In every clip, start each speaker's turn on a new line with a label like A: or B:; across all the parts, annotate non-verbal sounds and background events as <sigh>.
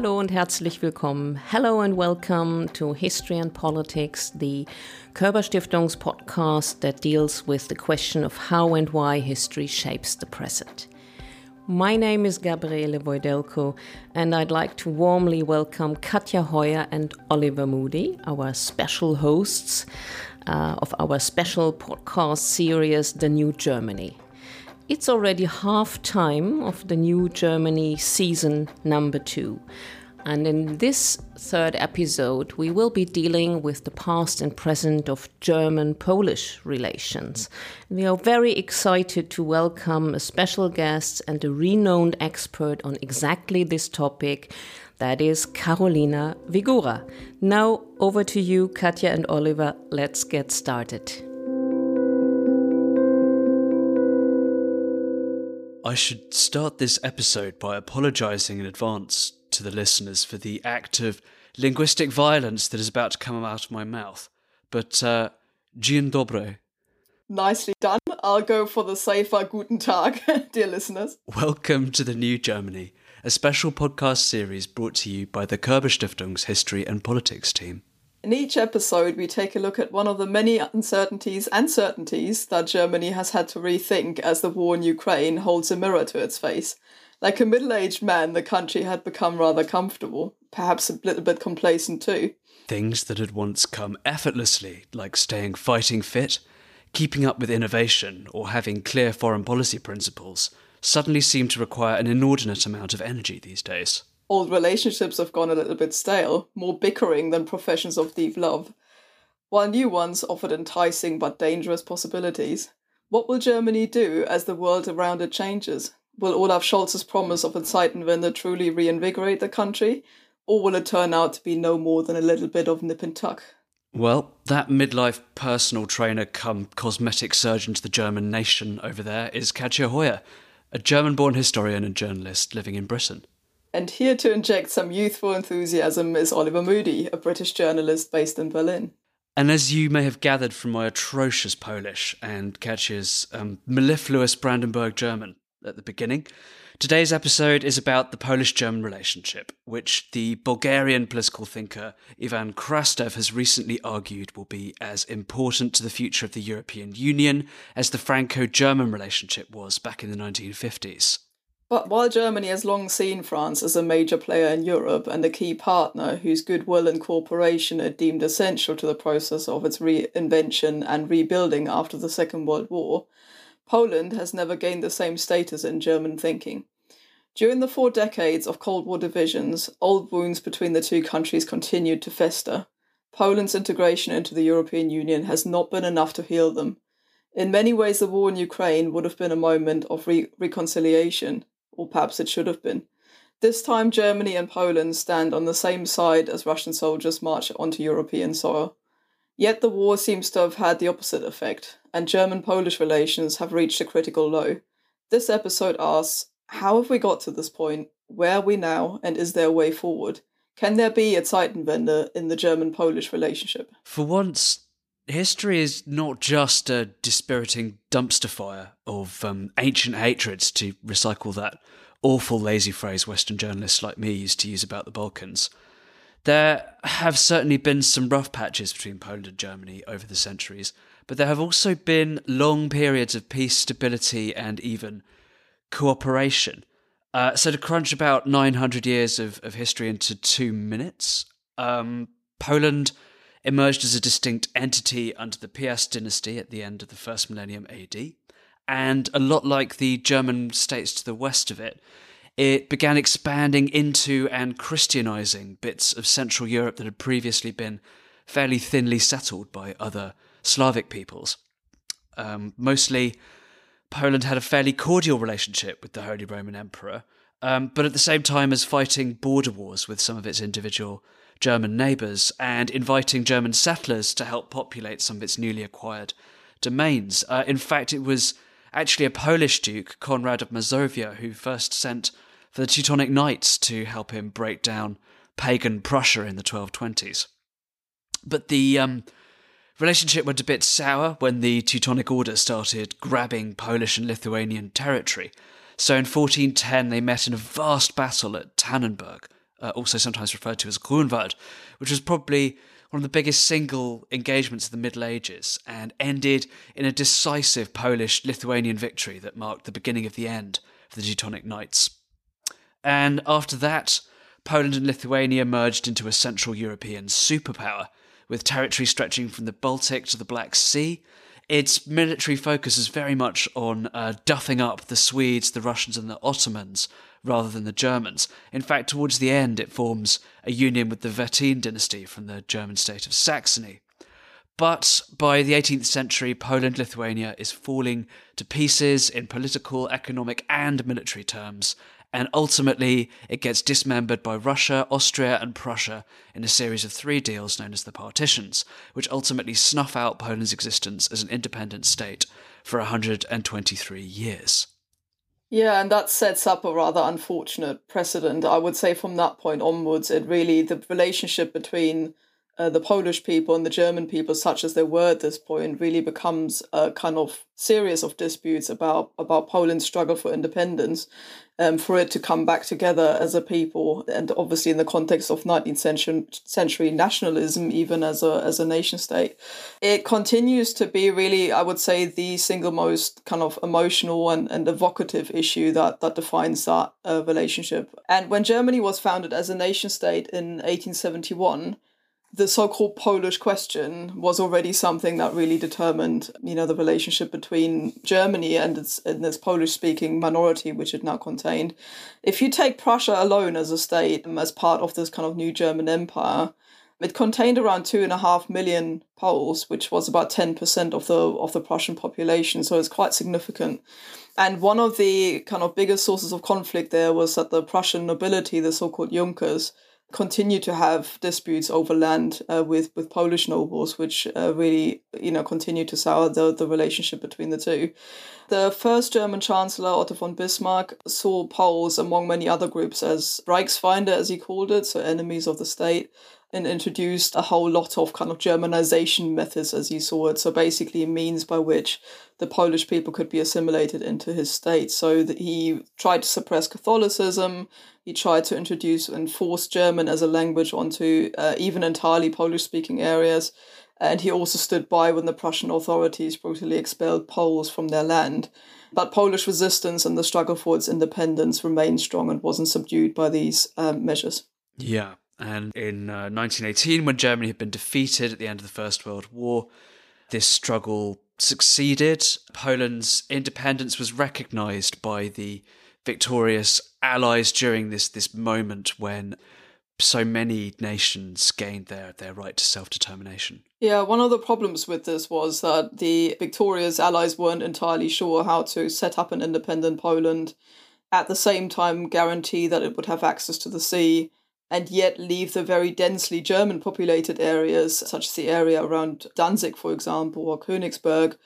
A: Hallo und herzlich willkommen. Hello and welcome to History and Politics, the Körber Stiftungs podcast that deals with the question of how and why history shapes the present. My name is Gabriele Woidelko, and I'd like to warmly welcome Katja Hoyer and Oliver Moody, our special hosts uh, of our special podcast series, The New Germany. It's already half time of the new Germany season number two. And in this third episode, we will be dealing with the past and present of German Polish relations. We are very excited to welcome a special guest and a renowned expert on exactly this topic. That is Karolina Wigura. Now, over to you, Katja and Oliver. Let's get started.
B: I should start this episode by apologising in advance to the listeners for the act of linguistic violence that is about to come out of my mouth. But, uh, Dzień dobry.
C: Nicely done. I'll go for the safer Guten Tag, <laughs> dear listeners.
B: Welcome to the New Germany, a special podcast series brought to you by the Körber Stiftung's History and Politics team.
C: In each episode, we take a look at one of the many uncertainties and certainties that Germany has had to rethink as the war in Ukraine holds a mirror to its face. Like a middle aged man, the country had become rather comfortable, perhaps a little bit complacent too.
B: Things that had once come effortlessly, like staying fighting fit, keeping up with innovation, or having clear foreign policy principles, suddenly seem to require an inordinate amount of energy these days
C: old relationships have gone a little bit stale, more bickering than professions of deep love, while new ones offered enticing but dangerous possibilities. What will Germany do as the world around it changes? Will Olaf Scholz's promise of Zeitenwende truly reinvigorate the country, or will it turn out to be no more than a little bit of nip and tuck?
B: Well, that midlife personal trainer come cosmetic surgeon to the German nation over there is Katja Hoyer, a German born historian and journalist living in Britain.
C: And here to inject some youthful enthusiasm is Oliver Moody, a British journalist based in Berlin.
B: And as you may have gathered from my atrocious Polish and Katja's um, mellifluous Brandenburg German at the beginning, today's episode is about the Polish German relationship, which the Bulgarian political thinker Ivan Krastev has recently argued will be as important to the future of the European Union as the Franco German relationship was back in the 1950s.
C: But while Germany has long seen France as a major player in Europe and a key partner whose goodwill and cooperation are deemed essential to the process of its reinvention and rebuilding after the Second World War, Poland has never gained the same status in German thinking. During the four decades of Cold War divisions, old wounds between the two countries continued to fester. Poland's integration into the European Union has not been enough to heal them. In many ways, the war in Ukraine would have been a moment of re- reconciliation, or perhaps it should have been. This time, Germany and Poland stand on the same side as Russian soldiers march onto European soil. Yet the war seems to have had the opposite effect, and German Polish relations have reached a critical low. This episode asks How have we got to this point? Where are we now? And is there a way forward? Can there be a Zeitenwende in the German Polish relationship?
B: For once, history is not just a dispiriting dumpster fire of um, ancient hatreds, to recycle that awful lazy phrase Western journalists like me used to use about the Balkans. There have certainly been some rough patches between Poland and Germany over the centuries, but there have also been long periods of peace, stability, and even cooperation. Uh, so, to crunch about 900 years of, of history into two minutes, um, Poland emerged as a distinct entity under the Piast dynasty at the end of the first millennium AD. And a lot like the German states to the west of it, it began expanding into and Christianizing bits of Central Europe that had previously been fairly thinly settled by other Slavic peoples. Um, mostly, Poland had a fairly cordial relationship with the Holy Roman Emperor, um, but at the same time as fighting border wars with some of its individual German neighbours and inviting German settlers to help populate some of its newly acquired domains. Uh, in fact, it was actually a Polish duke, Conrad of Mazovia, who first sent for the Teutonic Knights to help him break down pagan Prussia in the 1220s. But the um, relationship went a bit sour when the Teutonic Order started grabbing Polish and Lithuanian territory. So in 1410, they met in a vast battle at Tannenberg, uh, also sometimes referred to as Grunwald, which was probably one of the biggest single engagements of the Middle Ages and ended in a decisive Polish Lithuanian victory that marked the beginning of the end of the Teutonic Knights. And after that, Poland and Lithuania merged into a Central European superpower, with territory stretching from the Baltic to the Black Sea. Its military focus is very much on uh, duffing up the Swedes, the Russians, and the Ottomans rather than the Germans. In fact, towards the end, it forms a union with the Wettin dynasty from the German state of Saxony. But by the 18th century, Poland Lithuania is falling to pieces in political, economic, and military terms, and ultimately it gets dismembered by Russia, Austria, and Prussia in a series of three deals known as the Partitions, which ultimately snuff out Poland's existence as an independent state for 123 years.
C: Yeah, and that sets up a rather unfortunate precedent. I would say from that point onwards, it really, the relationship between uh, the Polish people and the German people, such as they were at this point, really becomes a kind of series of disputes about about Poland's struggle for independence, um, for it to come back together as a people, and obviously in the context of 19th century, century nationalism, even as a as a nation state, it continues to be really, I would say, the single most kind of emotional and, and evocative issue that that defines that uh, relationship. And when Germany was founded as a nation state in 1871 the so-called Polish question was already something that really determined, you know, the relationship between Germany and its and its Polish-speaking minority, which it now contained. If you take Prussia alone as a state, um, as part of this kind of new German empire, it contained around two and a half million Poles, which was about ten percent of the of the Prussian population. So it's quite significant. And one of the kind of biggest sources of conflict there was that the Prussian nobility, the so-called Junkers, continue to have disputes over land uh, with with Polish nobles, which uh, really you know continue to sour the the relationship between the two. The first German Chancellor Otto von Bismarck saw Poles among many other groups as Reichsfeinde, as he called it, so enemies of the state, and introduced a whole lot of kind of Germanization methods as he saw it. So basically, means by which the Polish people could be assimilated into his state. So he tried to suppress Catholicism. He tried to introduce and force German as a language onto uh, even entirely Polish-speaking areas. And he also stood by when the Prussian authorities brutally expelled Poles from their land. But Polish resistance and the struggle for its independence remained strong and wasn't subdued by these um, measures.
B: Yeah, and in uh, 1918, when Germany had been defeated at the end of the First World War, this struggle succeeded. Poland's independence was recognized by the victorious allies during this, this moment when so many nations gained their, their right to self determination.
C: Yeah, one of the problems with this was that the victorious allies weren't entirely sure how to set up an independent Poland, at the same time, guarantee that it would have access to the sea and yet leave the very densely German populated areas, such as the area around Danzig, for example, or Königsberg,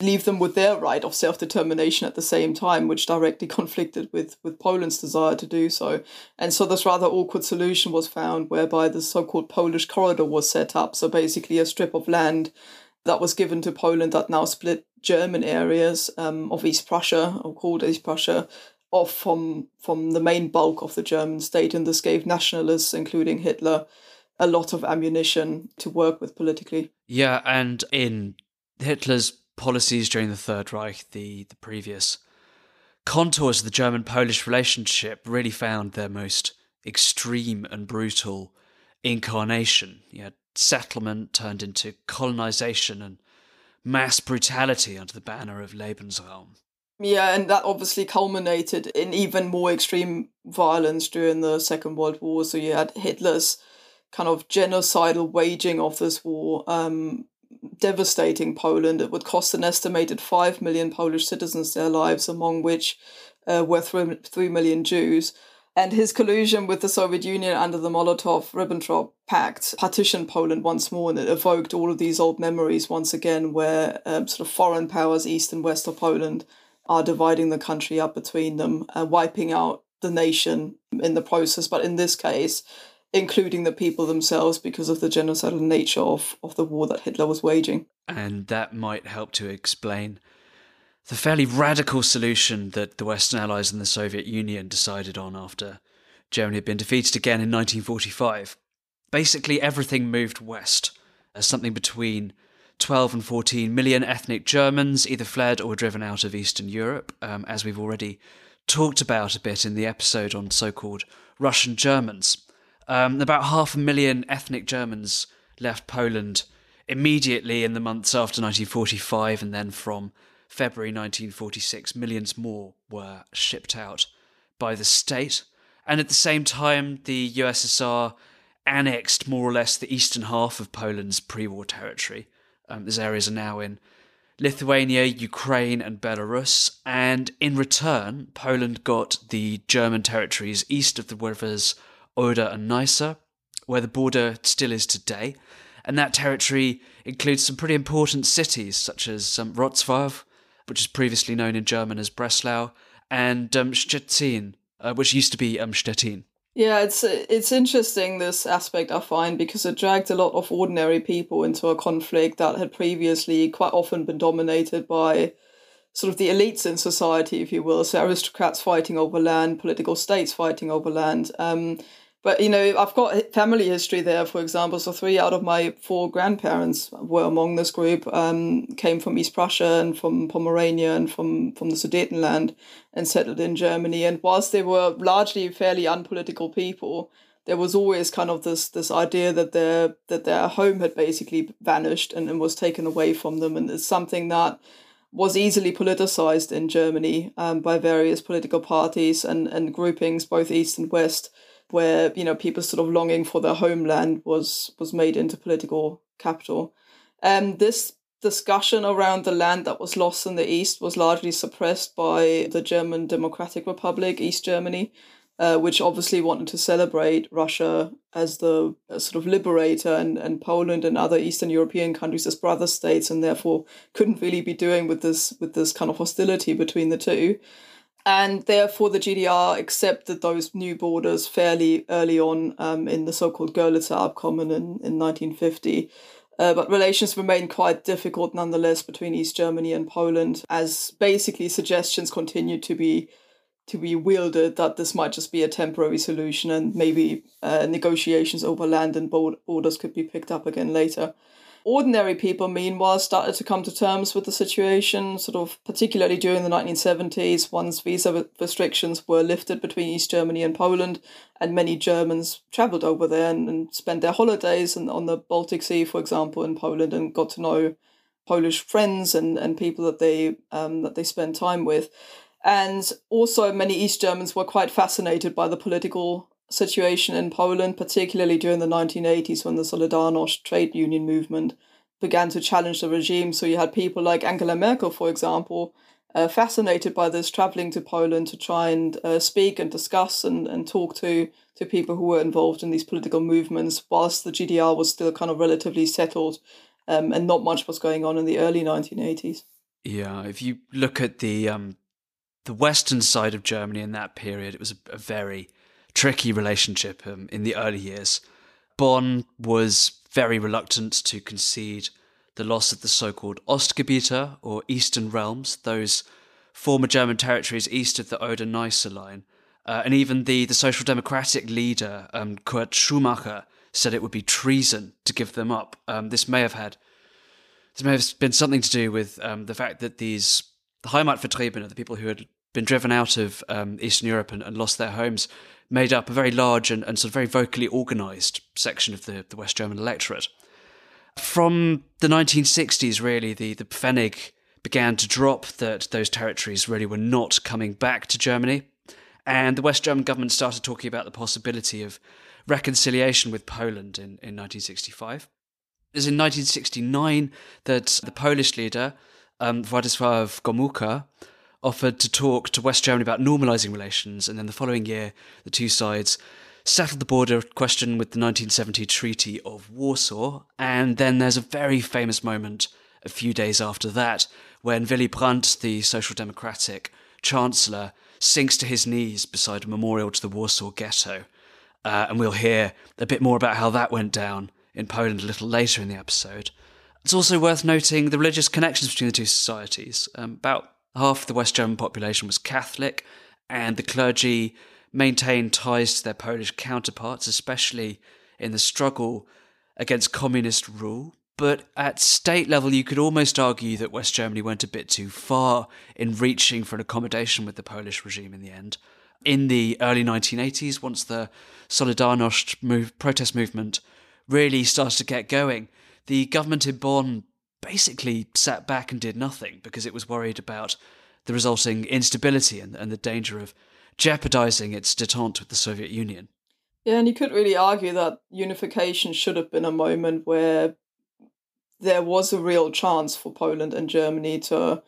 C: leave them with their right of self determination at the same time, which directly conflicted with, with Poland's desire to do so. And so this rather awkward solution was found whereby the so called Polish corridor was set up. So basically, a strip of land that was given to Poland that now split German areas um, of East Prussia, or called East Prussia, off from from the main bulk of the German state, and this gave nationalists, including Hitler, a lot of ammunition to work with politically.
B: Yeah, and in Hitler's policies during the Third Reich, the the previous contours of the German-Polish relationship really found their most extreme and brutal incarnation. You settlement turned into colonization and mass brutality under the banner of Lebensraum.
C: Yeah, and that obviously culminated in even more extreme violence during the Second World War. So you had Hitler's kind of genocidal waging of this war, um, devastating Poland. It would cost an estimated 5 million Polish citizens their lives, among which uh, were 3 million Jews. And his collusion with the Soviet Union under the Molotov Ribbentrop Pact partitioned Poland once more, and it evoked all of these old memories once again, where um, sort of foreign powers, east and west of Poland, are dividing the country up between them and wiping out the nation in the process. But in this case, including the people themselves because of the genocidal nature of, of the war that Hitler was waging.
B: And that might help to explain the fairly radical solution that the Western Allies and the Soviet Union decided on after Germany had been defeated again in 1945. Basically, everything moved west, as something between 12 and 14 million ethnic Germans either fled or were driven out of Eastern Europe, um, as we've already talked about a bit in the episode on so called Russian Germans. Um, about half a million ethnic Germans left Poland immediately in the months after 1945, and then from February 1946, millions more were shipped out by the state. And at the same time, the USSR annexed more or less the eastern half of Poland's pre war territory. Um, these areas are now in Lithuania, Ukraine, and Belarus. And in return, Poland got the German territories east of the rivers Oder and Neisse, where the border still is today. And that territory includes some pretty important cities, such as um, Wrocław, which is previously known in German as Breslau, and um, Szczecin, uh, which used to be um, Stettin.
C: Yeah, it's it's interesting this aspect I find because it dragged a lot of ordinary people into a conflict that had previously quite often been dominated by sort of the elites in society, if you will, so aristocrats fighting over land, political states fighting over land. Um, but you know, I've got family history there, for example. So three out of my four grandparents were among this group. Um, came from East Prussia and from Pomerania and from from the Sudetenland, and settled in Germany. And whilst they were largely fairly unpolitical people, there was always kind of this this idea that their that their home had basically vanished and, and was taken away from them, and it's something that was easily politicized in Germany um, by various political parties and, and groupings, both east and west where you know people sort of longing for their homeland was was made into political capital. Um, this discussion around the land that was lost in the east was largely suppressed by the German Democratic Republic, East Germany, uh, which obviously wanted to celebrate Russia as the uh, sort of liberator and, and Poland and other Eastern European countries as brother states, and therefore couldn't really be doing with this with this kind of hostility between the two and therefore the GDR accepted those new borders fairly early on um, in the so-called Görlitzer Abkommen in, in 1950. Uh, but relations remained quite difficult nonetheless between East Germany and Poland, as basically suggestions continued to be to be wielded that this might just be a temporary solution and maybe uh, negotiations over land and borders could be picked up again later. Ordinary people, meanwhile, started to come to terms with the situation, sort of particularly during the 1970s, once visa restrictions were lifted between East Germany and Poland, and many Germans travelled over there and, and spent their holidays and on the Baltic Sea, for example, in Poland, and got to know Polish friends and, and people that they um, that they spent time with. And also, many East Germans were quite fascinated by the political situation in Poland, particularly during the 1980s when the Solidarność trade union movement began to challenge the regime. So you had people like Angela Merkel, for example, uh, fascinated by this, traveling to Poland to try and uh, speak and discuss and, and talk to, to people who were involved in these political movements, whilst the GDR was still kind of relatively settled um, and not much was going on in the early 1980s.
B: Yeah, if you look at the um, the western side of Germany in that period, it was a, a very tricky relationship um, in the early years. Bonn was very reluctant to concede the loss of the so called Ostgebiete, or Eastern Realms, those former German territories east of the Oder Neisse line. Uh, and even the, the Social Democratic leader, um, Kurt Schumacher, said it would be treason to give them up. Um, this may have had this may have been something to do with um, the fact that these the Heimatvertriebene, the people who had been driven out of um, Eastern Europe and, and, lost their homes, made up a very large and, and sort of very vocally organised section of the, the West German electorate. From the 1960s, really, the, the Pfennig began to drop that those territories really were not coming back to Germany. And the West German government started talking about the possibility of reconciliation with Poland in, in 1965. It was in 1969 that the Polish leader, um, Władysław Gomułka, offered to talk to West Germany about normalising relations, and then the following year, the two sides settled the border question with the 1970 Treaty of Warsaw. And then there's a very famous moment a few days after that when Willy Brandt, the Social Democratic Chancellor, sinks to his knees beside a memorial to the Warsaw Ghetto. Uh, and we'll hear a bit more about how that went down in Poland a little later in the episode. It's also worth noting the religious connections between the two societies. Um, about half the West German population was Catholic, and the clergy maintained ties to their Polish counterparts, especially in the struggle against communist rule. But at state level, you could almost argue that West Germany went a bit too far in reaching for an accommodation with the Polish regime in the end. In the early 1980s, once the Solidarność move, protest movement really started to get going, the government in Bonn basically sat back and did nothing because it was worried about the resulting instability and, and the danger of jeopardizing its detente with the Soviet Union.
C: Yeah, and you could really argue that unification should have been a moment where there was a real chance for Poland and Germany to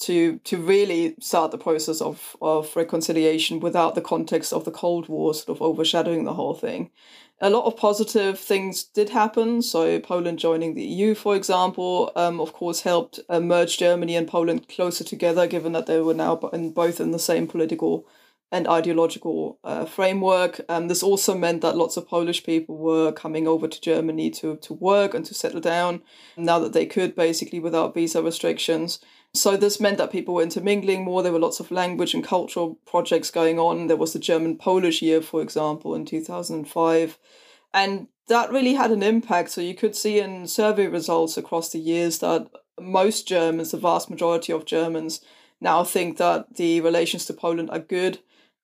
C: to to really start the process of, of reconciliation without the context of the Cold War sort of overshadowing the whole thing. A lot of positive things did happen. So Poland joining the EU, for example, um, of course, helped uh, merge Germany and Poland closer together, given that they were now in, both in the same political and ideological uh, framework. Um, this also meant that lots of Polish people were coming over to Germany to, to work and to settle down now that they could, basically without visa restrictions. So this meant that people were intermingling more. There were lots of language and cultural projects going on. There was the German Polish year, for example, in 2005. And that really had an impact. So you could see in survey results across the years that most Germans, the vast majority of Germans, now think that the relations to Poland are good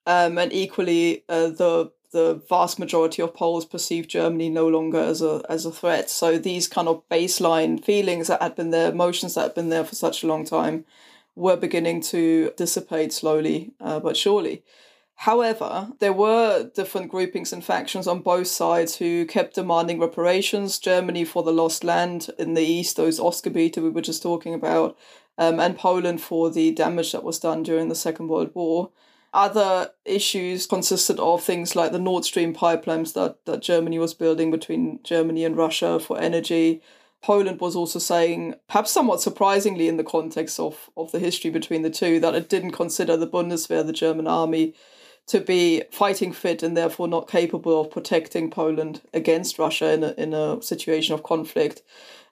C: um, and equally, uh, the the vast majority of Poles perceive Germany no longer as a as a threat. So these kind of baseline feelings that had been there, emotions that had been there for such a long time, were beginning to dissipate slowly uh, but surely. However, there were different groupings and factions on both sides who kept demanding reparations. Germany for the lost land in the east, those Ostgebiete we were just talking about, um, and Poland for the damage that was done during the Second World War. Other issues consisted of things like the Nord Stream pipelines that, that Germany was building between Germany and Russia for energy. Poland was also saying, perhaps somewhat surprisingly in the context of, of the history between the two, that it didn't consider the Bundeswehr, the German army, to be fighting fit and therefore not capable of protecting Poland against Russia in a, in a situation of conflict.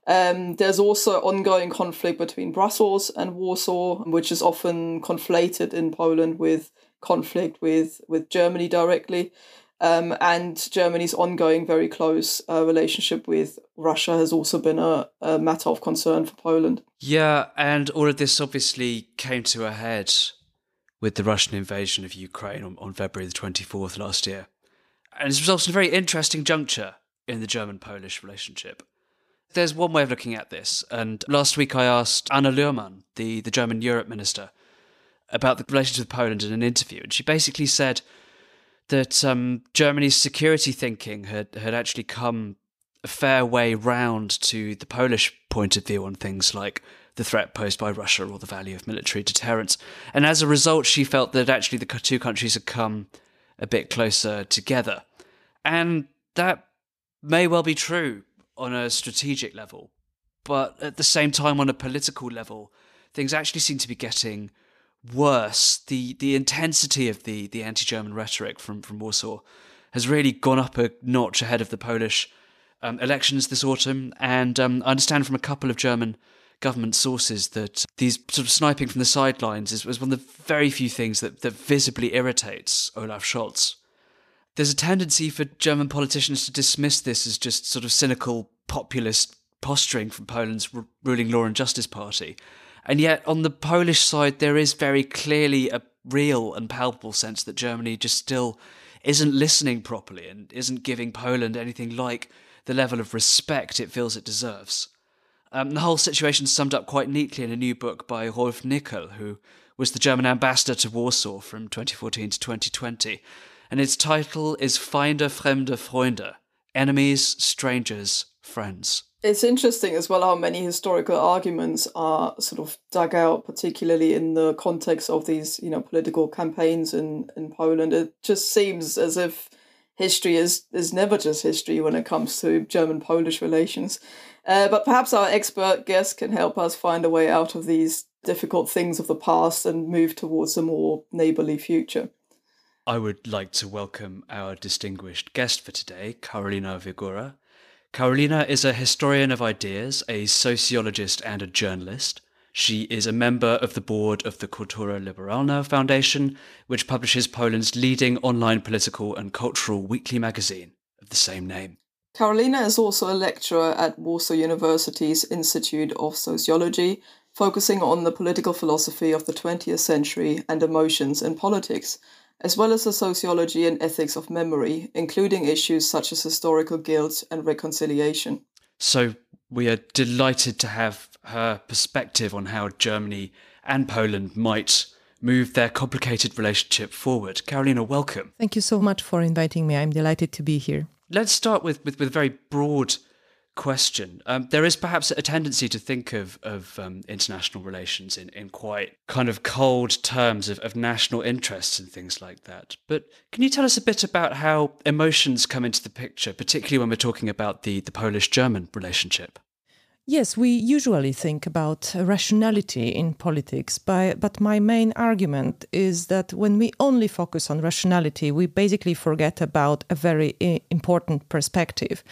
C: Um, there's also ongoing conflict between Brussels and Warsaw, which is often conflated in Poland with conflict with with Germany directly. Um, and Germany's ongoing very close uh, relationship with Russia has also been a, a, matter of concern for Poland.
B: Yeah, and all of this obviously came to a head with the Russian invasion of Ukraine on, on February the 24th last year. And it's resulted in a very interesting juncture in the German Polish relationship. There's one way of looking at this, and last week I asked Anna Lührmann, the, the German Europe minister, about the relations with Poland in an interview, and she basically said that um, Germany's security thinking had, had actually come a fair way round to the Polish point of view on things like the threat posed by Russia or the value of military deterrence. And as a result, she felt that actually the two countries had come a bit closer together. And that may well be true on a strategic level. But at the same time, on a political level, things actually seem to be getting worse. The the intensity of the the anti-German rhetoric from from Warsaw has really gone up a notch ahead of the Polish um, elections this autumn. And um, I understand from a couple of German government sources that these sort of sniping from the sidelines is, was one of the very few things that, that visibly irritates Olaf Scholz. There's a tendency for German politicians to dismiss this as just sort of cynical populist posturing from Poland's r- ruling Law and Justice Party. And yet, on the Polish side, there is very clearly a real and palpable sense that Germany just still isn't listening properly and isn't giving Poland anything like the level of respect it feels it deserves. Um, the whole situation is summed up quite neatly in a new book by Rolf Nikel, who was the German ambassador to Warsaw from 2014 to 2020. And its title is Feinde, Fremde, Freunde Enemies, Strangers, Friends.
C: It's interesting as well how many historical arguments are sort of dug out, particularly in the context of these, you know, political campaigns in, in Poland. It just seems as if history is, is never just history when it comes to German Polish relations. Uh, but perhaps our expert guest can help us find a way out of these difficult things of the past and move towards a more neighbourly future.
B: I would like to welcome our distinguished guest for today, Karolina Wigura. Karolina is a historian of ideas, a sociologist, and a journalist. She is a member of the board of the Kultura Liberalna Foundation, which publishes Poland's leading online political and cultural weekly magazine of the same name.
C: Karolina is also a lecturer at Warsaw University's Institute of Sociology, focusing on the political philosophy of the 20th century and emotions in politics, as well as the sociology and ethics of memory, including issues such as historical guilt and reconciliation.
B: So, we are delighted to have her perspective on how Germany and Poland might move their complicated relationship forward. Karolina, welcome.
D: Thank you so much for inviting me. I'm delighted to be here.
B: Let's start with, with, with a very broad question. Um, there is perhaps a tendency to think of, of um, international relations in, in quite kind of cold terms of, of national interests and things like that. But can you tell us a bit about how emotions come into the picture, particularly when we're talking about the, the Polish German relationship?
D: Yes, we usually think about rationality in politics, but my main argument is that when we only focus on rationality, we basically forget about a very important perspective.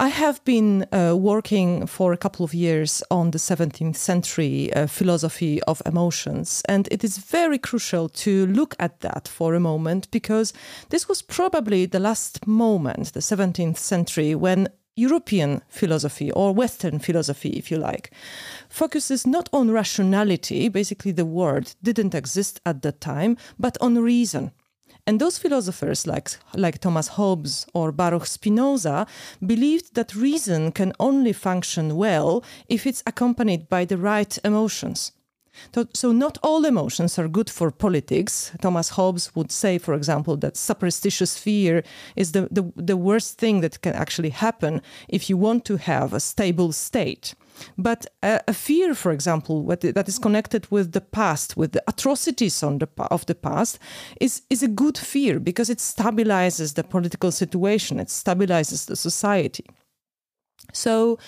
D: I have been uh, working for a couple of years on the 17th century uh, philosophy of emotions, and it is very crucial to look at that for a moment because this was probably the last moment, the 17th century, when European philosophy or Western philosophy, if you like, focuses not on rationality, basically, the word didn't exist at that time, but on reason. And those philosophers like, like Thomas Hobbes or Baruch Spinoza believed that reason can only function well if it's accompanied by the right emotions. So, not all emotions are good for politics. Thomas Hobbes would say, for example, that superstitious fear is the, the, the worst thing that can actually happen if you want to have a stable state. But a, a fear, for example, that is connected with the past, with the atrocities on the, of the past, is, is a good fear because it stabilizes the political situation, it stabilizes the society. So,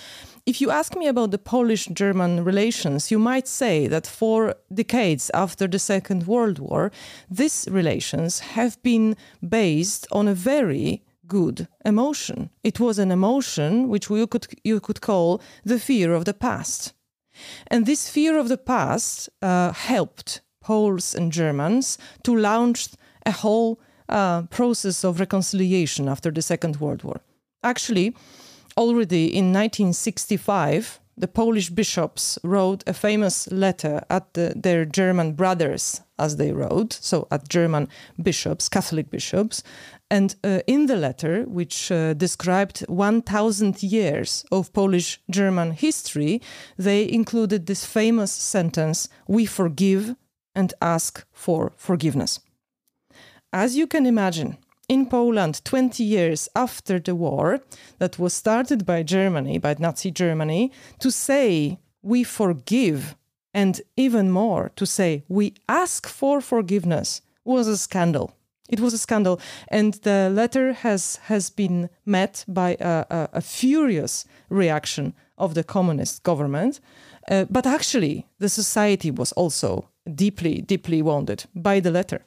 D: if you ask me about the Polish German relations, you might say that for decades after the Second World War, these relations have been based on a very good emotion. It was an emotion which you could, you could call the fear of the past. And this fear of the past uh, helped Poles and Germans to launch a whole uh, process of reconciliation after the Second World War. Actually, already in 1965, the Polish bishops wrote a famous letter at the, their German brothers, as they wrote, so at German bishops, Catholic bishops. And uh, in the letter, which uh, described 1,000 years of Polish German history, they included this famous sentence We forgive and ask for forgiveness. As you can imagine, in Poland 20 years after the war that was started by Germany, by Nazi Germany, to say we forgive and even more to say we ask for forgiveness was a scandal. It was a scandal, and the letter has has been met by a, a, a furious reaction of the communist government. Uh, but actually, the society was also deeply, deeply wounded by the letter.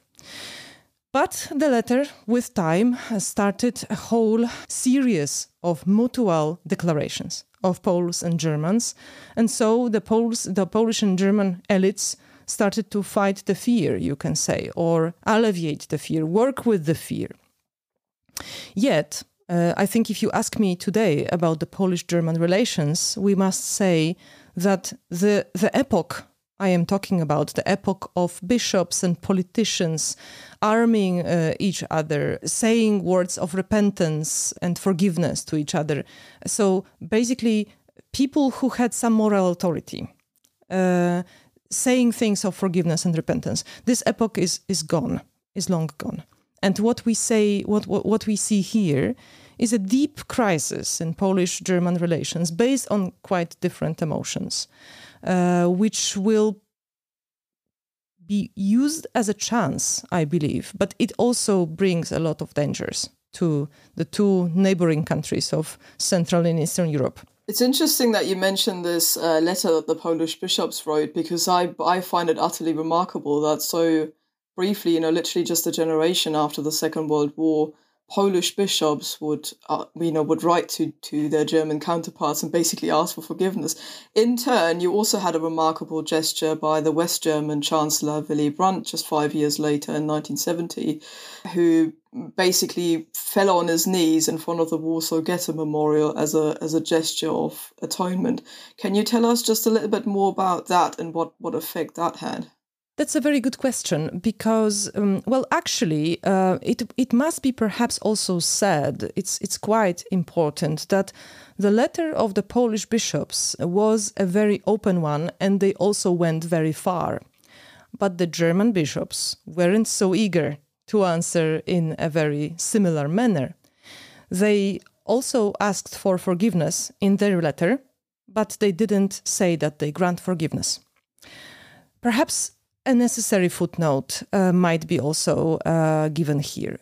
D: But the letter, with time, started a whole series of mutual declarations of Poles and Germans. And so the Poles, the Polish and German elites started to fight the fear, you can say, or alleviate the fear, work with the fear. Yet, uh, I think if you ask me today about the Polish German relations, we must say that the, the epoch I am talking about the epoch of bishops and politicians arming uh, each other, saying words of repentance and forgiveness to each other. So basically, people who had some moral authority. Uh, saying things of forgiveness and repentance. This epoch is is gone, is long gone. And what we say, what what, what we see here, is a deep crisis in Polish-German relations based on quite different emotions. Uh, which will be used as a chance, I believe, but it also brings a lot of dangers to the two neighboring countries of Central and Eastern Europe.
C: It's interesting that you mentioned this uh, letter that the Polish bishops wrote because I I find it utterly remarkable that so briefly, you know, literally just a generation after the Second World War, Polish bishops would, uh, you know, would write to, to their German counterparts and basically ask for forgiveness. In turn, you also had a remarkable gesture by the West German Chancellor Willy Brandt just five years later in 1970, who basically fell on his knees in front of the Warsaw Ghetto Memorial as a as a gesture of atonement. Can you tell us just a little bit more about that and what, what effect that had?
D: That's a very good question because, um, well, actually, uh, it it must be perhaps also said it's it's quite important that the letter of the Polish bishops was a very open one, and they also went very far. But the German bishops weren't so eager to answer in a very similar manner. They also asked for forgiveness in their letter, but they didn't say that they grant forgiveness. Perhaps a necessary footnote uh, might be also uh, given here.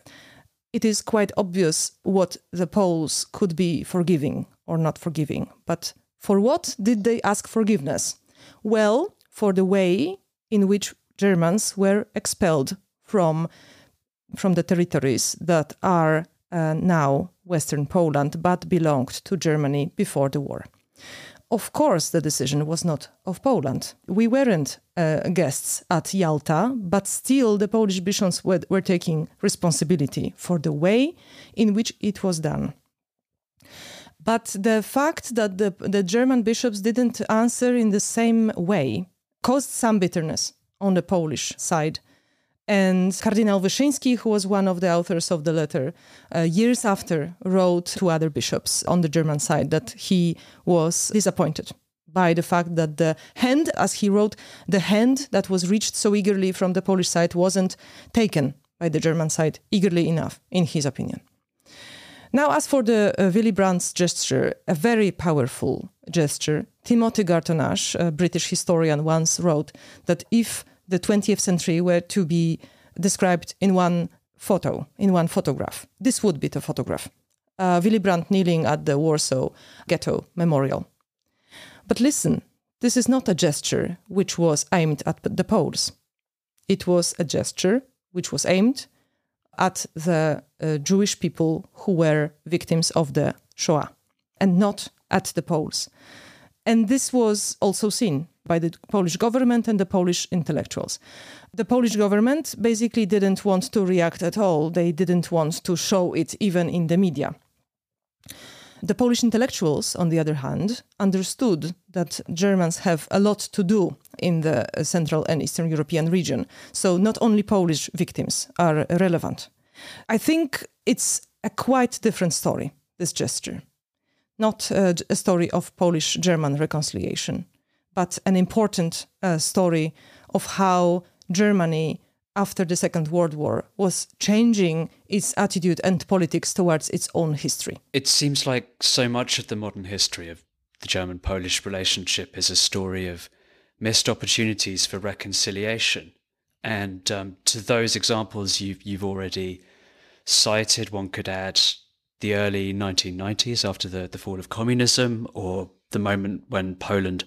D: It is quite obvious what the Poles could be forgiving or not forgiving, but for what did they ask forgiveness? Well, for the way in which Germans were expelled from, from the territories that are uh, now Western Poland but belonged to Germany before the war. Of course, the decision was not of Poland. We weren't uh, guests at Yalta, but still the Polish bishops were, were taking responsibility for the way in which it was done. But the fact that the, the German bishops didn't answer in the same way caused some bitterness on the Polish side and Cardinal Wyszyński, who was one of the authors of the letter, uh, years after wrote to other bishops on the German side that he was disappointed by the fact that the hand, as he wrote, the hand that was reached so eagerly from the Polish side wasn't taken by the German side eagerly enough, in his opinion. Now, as for the uh, Willy Brandt's gesture, a very powerful gesture, Timothy Garton Ash, a British historian, once wrote that if the 20th century were to be described in one photo, in one photograph, this would be the photograph. Uh, Willy Brandt kneeling at the Warsaw Ghetto Memorial. But listen, this is not a gesture which was aimed at the Poles. It was a gesture which was aimed at the uh, Jewish people who were victims of the Shoah and not at the Poles. And this was also seen by the Polish government and the Polish intellectuals. The Polish government basically didn't want to react at all, they didn't want to show it even in the media. The Polish intellectuals, on the other hand, understood that Germans have a lot to do in the Central and Eastern European region. So not only Polish victims are relevant. I think it's a quite different story, this gesture. Not a, a story of Polish German reconciliation but an important uh, story of how Germany, after the Second World War, was changing its attitude and politics towards its own history.
B: It seems like so much of the modern history of the German Polish relationship is a story of missed opportunities for reconciliation. And um, to those examples you've, you've already cited, one could add the early 1990s after the, the fall of communism, or the moment when Poland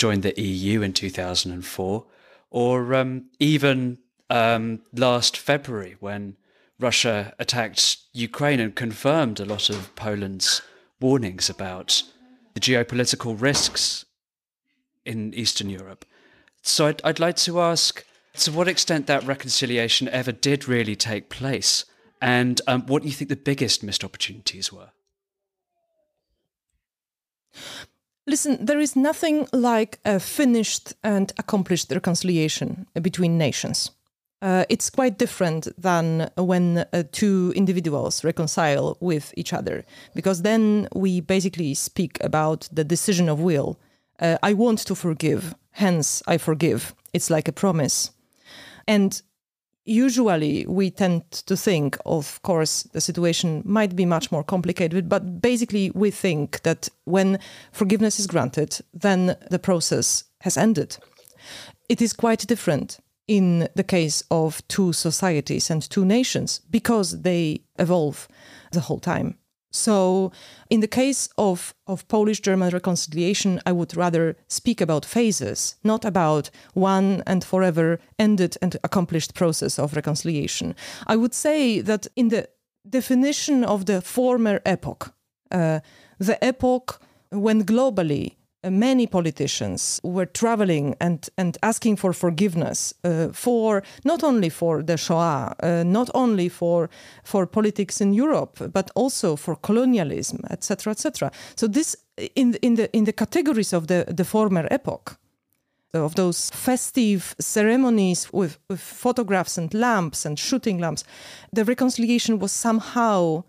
B: joined the EU in 2004, or um, even um, last February when Russia attacked Ukraine and confirmed a lot of Poland's warnings about the geopolitical risks in Eastern Europe. So I'd, I'd like to ask to what extent that reconciliation ever did really take place, and um, what do you think the biggest missed opportunities were?
D: Listen, there is nothing like a finished and accomplished reconciliation between nations. Uh, it's quite different than when uh, two individuals reconcile with each other, because then we basically speak about the decision of will. Uh, I want to forgive, hence I forgive. It's like a promise. And usually we tend to think, of course, the situation might be much more complicated, but basically we think that when forgiveness is granted, then the process has ended. It is quite different in the case of two societies and two nations because they evolve the whole time. So, in the case of, of Polish German reconciliation, I would rather speak about phases, not about one and forever ended and accomplished process of reconciliation. I would say that in the definition of the former epoch, uh, the epoch when globally many politicians were traveling and, and asking for forgiveness uh, for not only for the Shoah, uh, not only for for politics in Europe, but also for colonialism, etc., etc. So this in in the in the categories of the the former epoch of those festive ceremonies with, with photographs and lamps and shooting lamps, the reconciliation was somehow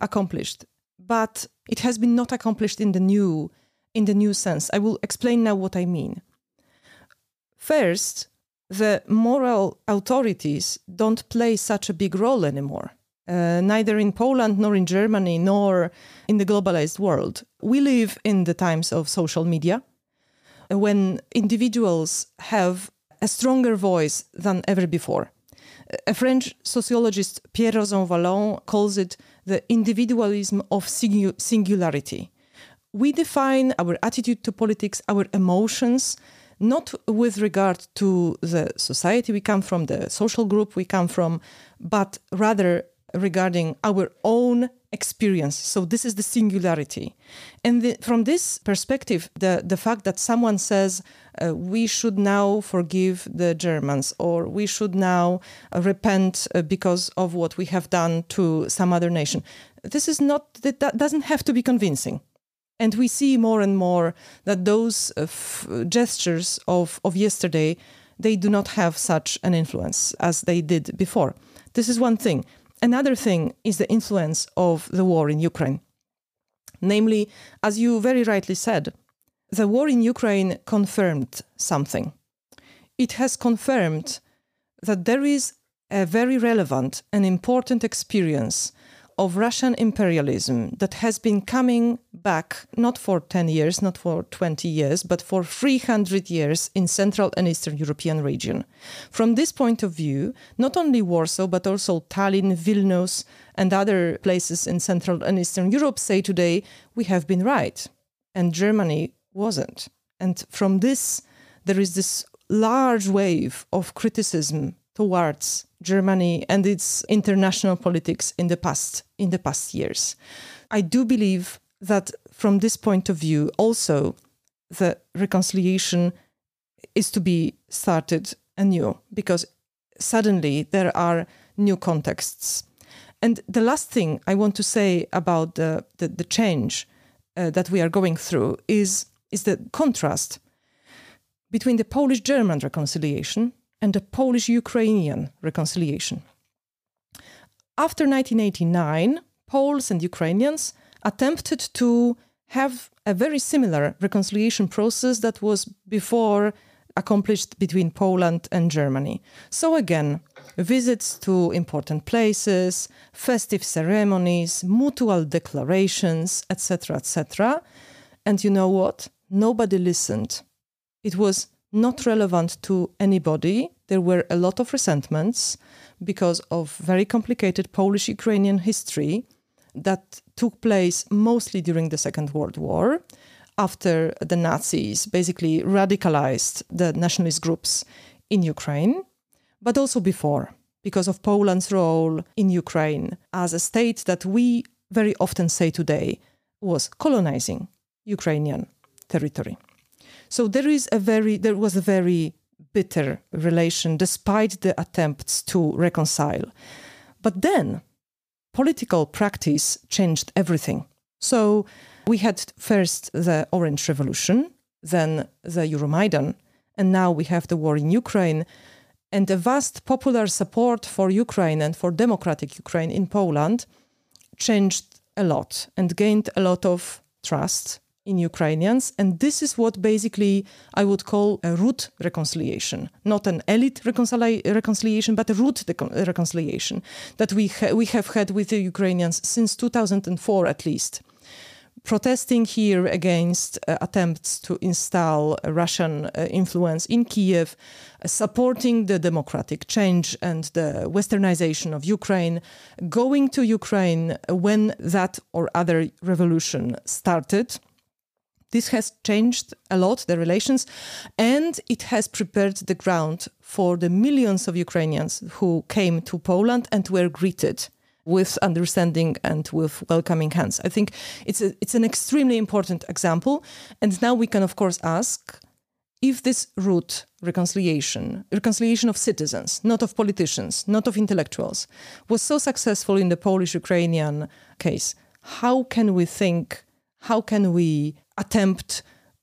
D: accomplished. But it has been not accomplished in the new in the new sense. I will explain now what I mean. First, the moral authorities don't play such a big role anymore. Uh, neither in Poland nor in Germany nor in the globalized world. We live in the times of social media when individuals have a stronger voice than ever before. A French sociologist, Pierre Rosanvallon, calls it the individualism of singularity. We define our attitude to politics, our emotions, not with regard to the society we come from, the social group we come from, but rather regarding our own experience. So this is the singularity. And the, from this perspective, the, the fact that someone says uh, we should now forgive the Germans or we should now uh, repent uh, because of what we have done to some other nation, this is not, that, that doesn't have to be convincing. And we see more and more that those uh, f- gestures of, of yesterday, they do not have such an influence as they did before. This is one thing. Another thing is the influence of the war in Ukraine. Namely, as you very rightly said, the war in Ukraine confirmed something. It has confirmed that there is a very relevant and important experience of Russian imperialism that has been coming back not for 10 years, not for 20 years, but for 300 years in Central and Eastern European region. From this point of view, not only Warsaw, but also Tallinn, Vilnius, and other places in Central and Eastern Europe say today, we have been right, and Germany wasn't. And from this, there is this large wave of criticism towards Germany and its international politics in the past in the past years. I do believe that from this point of view also the reconciliation is to be started anew because suddenly there are new contexts. And the last thing I want to say about the, the, the change uh, that we are going through is, is the contrast between the Polish German reconciliation and the Polish Ukrainian reconciliation. After 1989, Poles and Ukrainians attempted to have a very similar reconciliation process that was before accomplished between Poland and Germany. So, again, visits to important places, festive ceremonies, mutual declarations, etc., etc. And you know what? Nobody listened. It was not relevant to anybody. There were a lot of resentments because of very complicated Polish Ukrainian history that took place mostly during the Second World War after the Nazis basically radicalized the nationalist groups in Ukraine, but also before because of Poland's role in Ukraine as a state that we very often say today was colonizing Ukrainian territory. So there is a very there was a very bitter relation despite the attempts to reconcile. But then political practice changed everything. So we had first the Orange Revolution, then the Euromaidan, and now we have the war in Ukraine. And the vast popular support for Ukraine and for democratic Ukraine in Poland changed a lot and gained a lot of trust in Ukrainians. And this is what basically I would call a root reconciliation, not an elite reconcili- reconciliation, but a root de- reconciliation that we, ha- we have had with the Ukrainians since 2004 at least. Protesting here against uh, attempts to install Russian uh, influence in Kiev, uh, supporting the democratic change and the westernization of Ukraine, going to Ukraine when that or other revolution started this has changed a lot the relations and it has prepared the ground for the millions of Ukrainians who came to Poland and were greeted with understanding and with welcoming hands. I think it's a, it's an extremely important example. And now we can of course ask if this route reconciliation, reconciliation of citizens, not of politicians, not of intellectuals, was so successful in the Polish Ukrainian case, how can we think, how can we attempt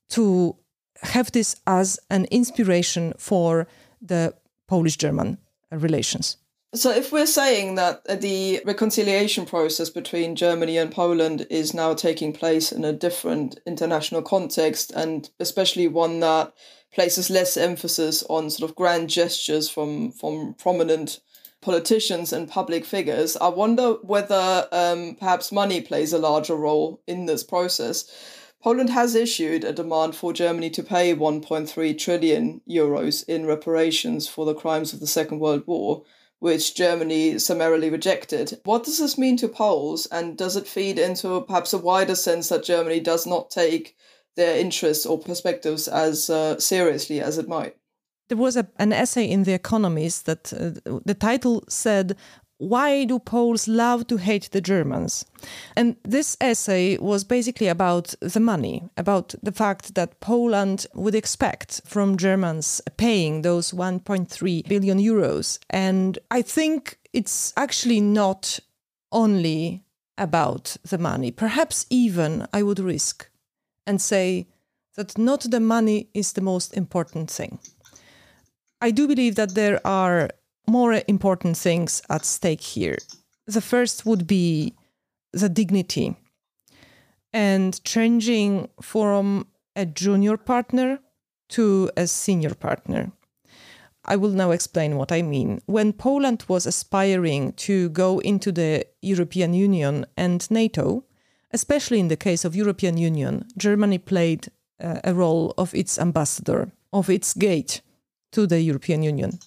D: to have this as an inspiration for the Polish German relations?
C: So, if we're saying that the reconciliation process between Germany and Poland is now taking place in a different international context, and especially one that places less emphasis on sort of grand gestures from from prominent politicians and public figures, I wonder whether um, perhaps money plays a larger role in this process. Poland has issued a demand for Germany to pay 1.3 trillion euros in reparations for the crimes of the Second World War which Germany summarily rejected. What does this mean to Poles, and does it feed into perhaps a wider sense that Germany does not take their interests or perspectives as uh, seriously as it might?
D: There was a, an essay in The Economist that uh, the title said, why do Poles love to hate the Germans? And this essay was basically about the money, about the fact that Poland would expect from Germans paying those 1.3 billion euros. And I think it's actually not only about the money. Perhaps even I would risk and say that not the money is the most important thing. I do believe that there are more important things at stake here. The first would be the dignity and changing from a junior partner to a senior partner. I will now explain what I mean. When Poland was aspiring to go into the European Union and NATO, especially in the case of European Union, Germany played uh, a role of its ambassador, of its gate to the European Union.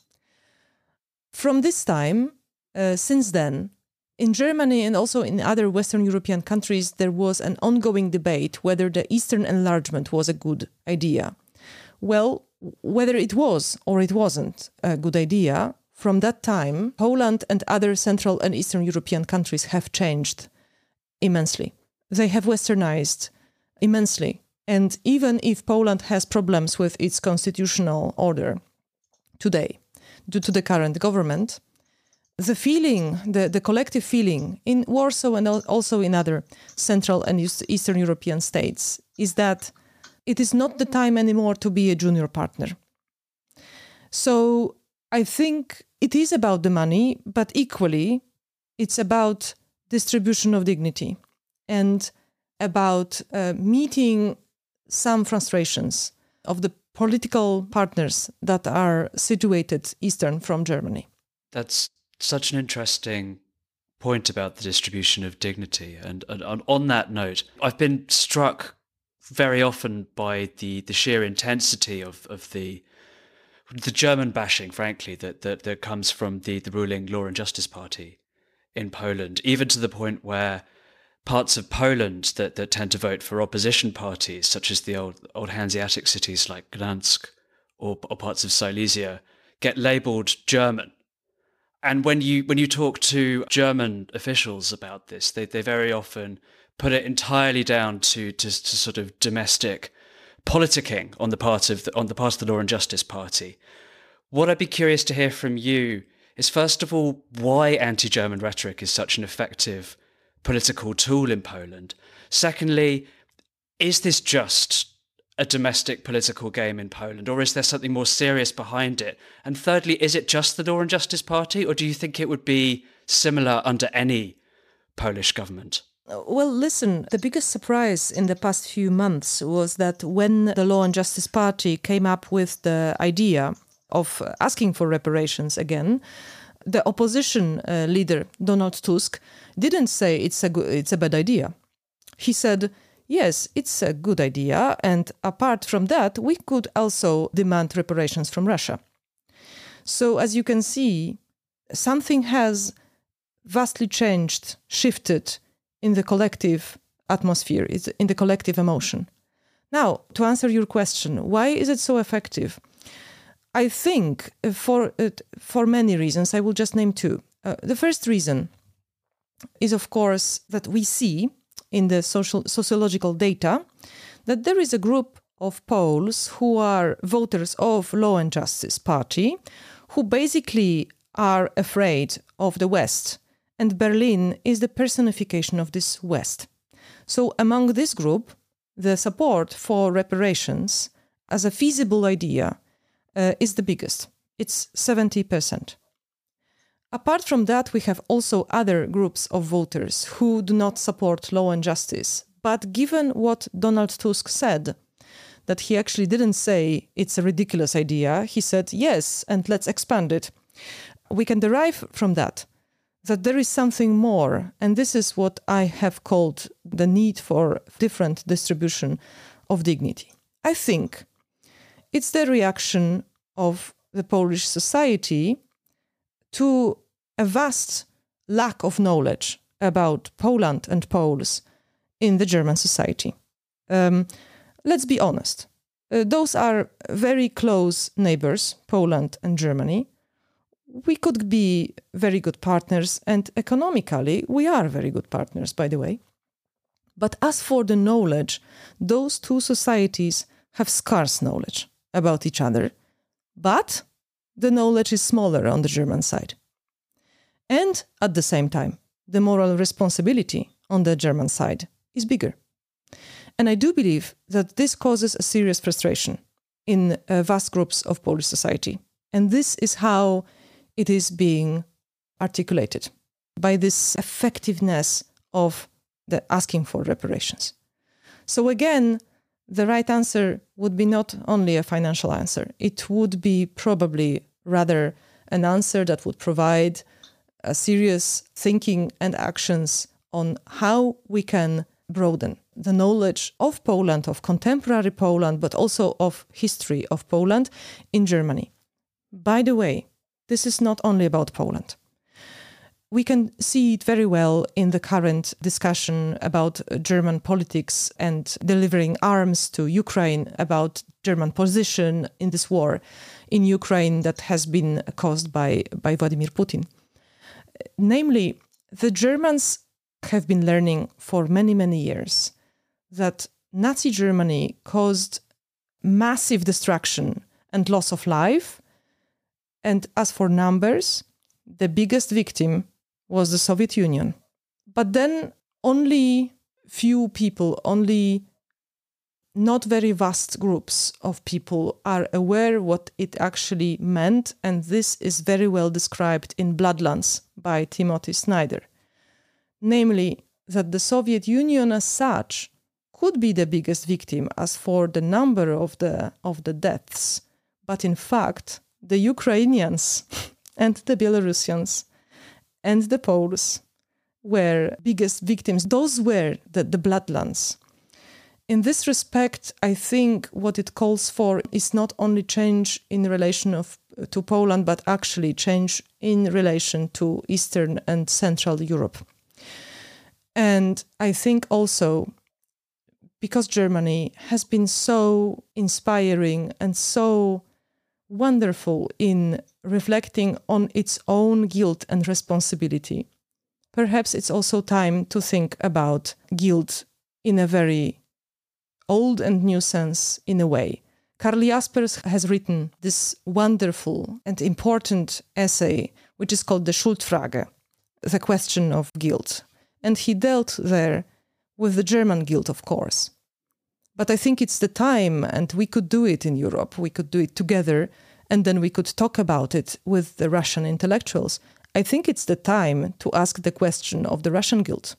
D: From this time, uh, since then, in Germany and also in other Western European countries, there was an ongoing debate whether the Eastern enlargement was a good idea. Well, whether it was or it wasn't a good idea, from that time, Poland and other Central and Eastern European countries have changed immensely. They have westernized immensely. And even if Poland has problems with its constitutional order today, due to the current government, the feeling, the, the collective feeling in Warsaw and also in other Central and Eastern European states is that it is not the time anymore to be a junior partner. So I think it is about the money, but equally, it's about distribution of dignity and about uh, meeting some frustrations of the political partners that are situated eastern from Germany.
B: That's such an interesting point about the distribution of dignity. And, and, and, on that note, I've been struck very often by the, the sheer intensity of, of the the German bashing, frankly, that, that, that comes from the, the ruling Law and Justice Party in Poland, even to the point where parts of Poland that, that tend to vote for opposition parties, such as the old, old Hanseatic cities like Gdansk or, or parts of Silesia, get labeled German. And when you when you talk to German officials about this, they, they very often put it entirely down to, to, to sort of domestic politicking on the part of the, on the part of the Law and Justice Party. What I'd be curious to hear from you is first of all why anti-German rhetoric is such an effective political tool in Poland. Secondly, is this just a domestic political game in Poland, or is there something more serious behind it? And thirdly, is it just the Law and Justice Party, or do you think it would be similar under any Polish government?
D: Well, listen, the biggest surprise in the past few months was that when the Law and Justice Party came up with the idea of asking for reparations again, the opposition uh, leader Donald Tusk didn't say it's a go- it's a bad idea. He said, "Yes, it's a good idea, and apart from that, we could also demand reparations from Russia." So, as you can see, something has vastly changed, shifted in the collective atmosphere, in the collective emotion. Now, to answer your question, why is it so effective? I think for uh, for many reasons. I will just name two. Uh, the first reason is, of course, that we see in the social sociological data that there is a group of Poles who are voters of Law and Justice Party, who basically are afraid of the West, and Berlin is the personification of this West. So, among this group, the support for reparations as a feasible idea uh, is the biggest. It's 70%. Apart from that, we have also other groups of voters who do not support law and justice. But given what Donald Tusk said, that he actually didn't say it's a ridiculous idea, he said yes, and let's expand it. We can derive from that that there is something more, and this is what I have called the need for different distribution of dignity. I think it's the reaction of the Polish society to a vast lack of knowledge about Poland and Poles in the German society. Um, let's be honest. Uh, those are very close neighbors, Poland and Germany. We could be very good partners, and economically, we are very good partners, by the way. But as for the knowledge, those two societies have scarce knowledge about each other, but the knowledge is smaller on the German side. And at the same time, the moral responsibility on the German side is bigger. And I do believe that this causes a serious frustration in uh, vast groups of Polish society. And this is how it is being articulated by this effectiveness of the asking for reparations. So again, the right answer would be not only a financial answer, it would be probably rather an answer that would provide a serious thinking and actions on how we can broaden the knowledge of Poland, of contemporary Poland, but also of history of Poland in Germany. By the way, this is not only about Poland we can see it very well in the current discussion about German politics and delivering arms to Ukraine, about German position in this war in Ukraine that has been caused by, by Vladimir Putin. Namely, the Germans have been learning for many, many years that Nazi Germany caused massive destruction and loss of life. And as for numbers, the biggest victim was the Soviet Union. But then only few people, only not very vast groups of people are aware what it actually meant, and this is very well described in Bloodlands by Timothy Snyder. Namely, that the Soviet Union as such could be the biggest victim as for the number of the of the deaths, but in fact, the Ukrainians <laughs> and the Belarusians and the Poles were biggest victims. Those were the, the bloodlands. In this respect, I think what it calls for is not only change in relation of, to Poland, but actually change in relation to Eastern and Central Europe. And I think also because Germany has been so inspiring and so wonderful in reflecting on its own guilt and responsibility. Perhaps it's also time to think about guilt in a very old and new sense, in a way. Karl Jaspers has written this wonderful and important essay, which is called the Schuldfrage, the question of guilt. And he dealt there with the German guilt, of course. But I think it's the time, and we could do it in Europe. We could do it together, and then we could talk about it with the Russian intellectuals. I think it's the time to ask the question of the Russian guilt.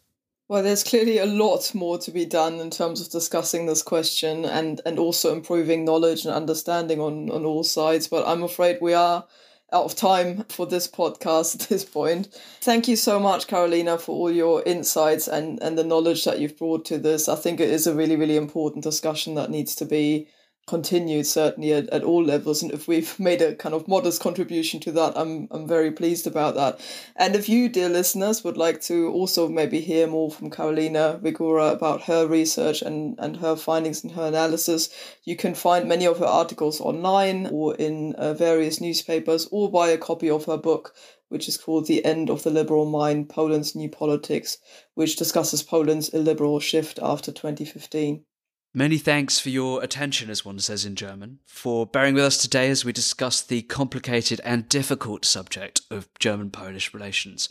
C: Well, there's clearly a lot more to be done in terms of discussing this question and, and also improving knowledge and understanding on, on all sides. But I'm afraid we are out of time for this podcast at this point. Thank you so much, Karolina, for all your insights and, and the knowledge that you've brought to this. I think it is a really, really important discussion that needs to be continued certainly at, at all levels and if we've <laughs> made a kind of modest contribution to that i'm i'm very pleased about that and if you dear listeners would like to also maybe hear more from Karolina Wigura about her research and and her findings and her analysis you can find many of her articles online or in uh, various newspapers or buy a copy of her book which is called The End of the Liberal Mind Poland's New Politics, which discusses Poland's illiberal shift after 2015.
B: Many thanks for your attention, as one says in German, for bearing with us today as we discuss the complicated and difficult subject of German Polish relations.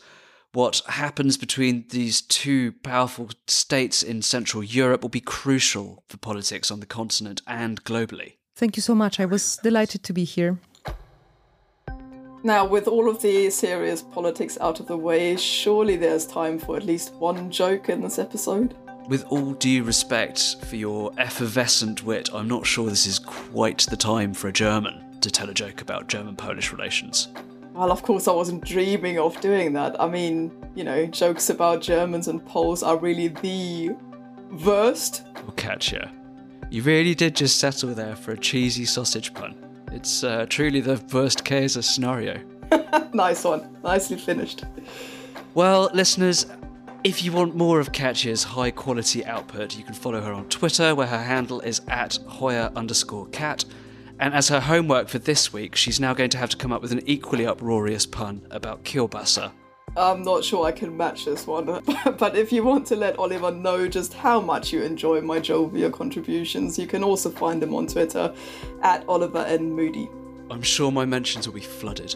B: What happens between these two powerful states in Central Europe will be crucial for politics on the continent and globally.
D: Thank you so much. I was delighted to be here.
C: Now, with all of the serious politics out of the way, surely there's time for at least one joke in this episode?
B: With all due respect for your effervescent wit, I'm not sure this is quite the time for a German to tell a joke about German Polish relations.
C: Well, of course, I wasn't dreaming of doing that. I mean, you know, jokes about Germans and Poles are really the worst.
B: We'll catch you You really did just settle there for a cheesy sausage pun. It's uh, truly the worst case scenario. <laughs>
C: nice one. Nicely finished.
B: Well, listeners, if you want more of Katja's high quality output, you can follow her on Twitter, where her handle is at Hoyer underscore cat. And as her homework for this week, she's now going to have to come up with an equally uproarious pun about kielbasa.
C: I'm not sure I can match this one, <laughs> but if you want to let Oliver know just how much you enjoy my jovial contributions, you can also find them on Twitter at Oliver N. Moody.
B: I'm sure my mentions will be flooded.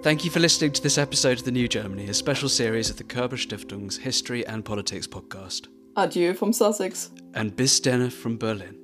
B: Thank you for listening to this episode of The New Germany, a special series of the Körber Stiftung's History and Politics podcast.
C: Adieu from Sussex.
B: And bis denne from Berlin.